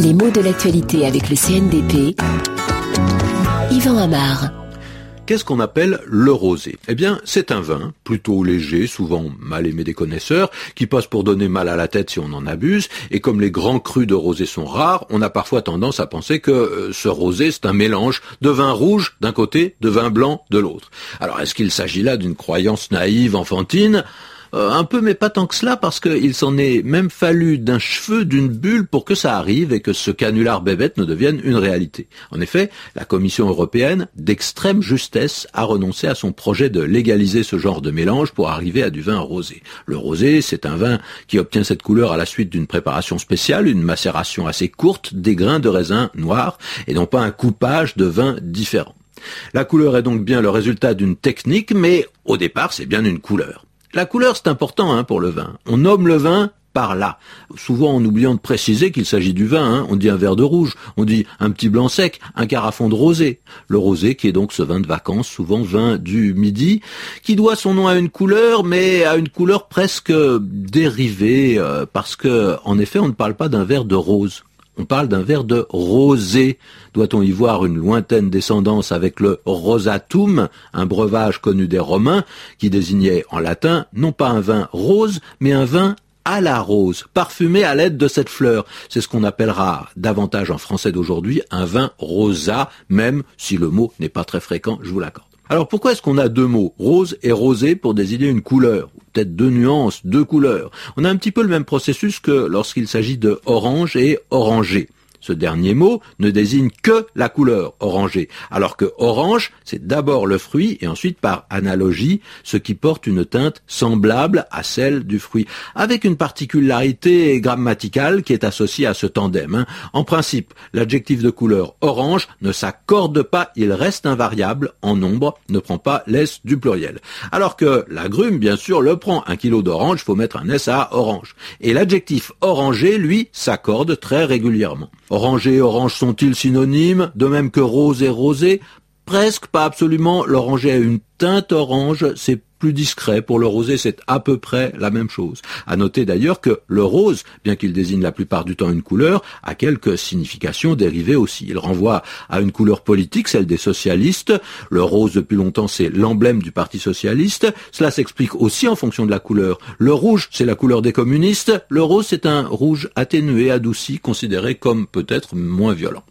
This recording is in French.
Les mots de l'actualité avec le CNDP. Yvan Amar. Qu'est-ce qu'on appelle le rosé? Eh bien, c'est un vin plutôt léger, souvent mal aimé des connaisseurs, qui passe pour donner mal à la tête si on en abuse. Et comme les grands crus de rosé sont rares, on a parfois tendance à penser que euh, ce rosé, c'est un mélange de vin rouge d'un côté, de vin blanc de l'autre. Alors, est-ce qu'il s'agit là d'une croyance naïve, enfantine? Euh, un peu, mais pas tant que cela, parce qu'il s'en est même fallu d'un cheveu, d'une bulle, pour que ça arrive et que ce canular bébête ne devienne une réalité. En effet, la Commission européenne, d'extrême justesse, a renoncé à son projet de légaliser ce genre de mélange pour arriver à du vin rosé. Le rosé, c'est un vin qui obtient cette couleur à la suite d'une préparation spéciale, une macération assez courte, des grains de raisin noirs, et non pas un coupage de vin différent. La couleur est donc bien le résultat d'une technique, mais au départ, c'est bien une couleur. La couleur, c'est important hein, pour le vin. On nomme le vin par là. Souvent en oubliant de préciser qu'il s'agit du vin, hein. on dit un verre de rouge, on dit un petit blanc sec, un carafon de rosé. Le rosé qui est donc ce vin de vacances, souvent vin du midi, qui doit son nom à une couleur, mais à une couleur presque dérivée, euh, parce que en effet on ne parle pas d'un verre de rose. On parle d'un verre de rosé. Doit-on y voir une lointaine descendance avec le rosatum, un breuvage connu des Romains, qui désignait en latin non pas un vin rose, mais un vin à la rose, parfumé à l'aide de cette fleur. C'est ce qu'on appellera davantage en français d'aujourd'hui un vin rosa, même si le mot n'est pas très fréquent, je vous l'accorde. Alors pourquoi est-ce qu'on a deux mots, rose et rosé, pour désigner une couleur peut-être deux nuances, deux couleurs? On a un petit peu le même processus que lorsqu'il s'agit de orange et orangé. Ce dernier mot ne désigne que la couleur orangée, alors que orange, c'est d'abord le fruit et ensuite par analogie ce qui porte une teinte semblable à celle du fruit, avec une particularité grammaticale qui est associée à ce tandem. Hein. En principe, l'adjectif de couleur orange ne s'accorde pas, il reste invariable en nombre, ne prend pas l'S du pluriel. Alors que l'agrume, bien sûr, le prend. Un kilo d'orange, faut mettre un S à orange. Et l'adjectif orangé, lui, s'accorde très régulièrement. Orange et orange sont-ils synonymes? De même que rose et rosé? Presque, pas absolument. L'oranger a une teinte orange, c'est plus discret. Pour le rosé, c'est à peu près la même chose. À noter d'ailleurs que le rose, bien qu'il désigne la plupart du temps une couleur, a quelques significations dérivées aussi. Il renvoie à une couleur politique, celle des socialistes. Le rose, depuis longtemps, c'est l'emblème du Parti socialiste. Cela s'explique aussi en fonction de la couleur. Le rouge, c'est la couleur des communistes. Le rose, c'est un rouge atténué, adouci, considéré comme peut-être moins violent.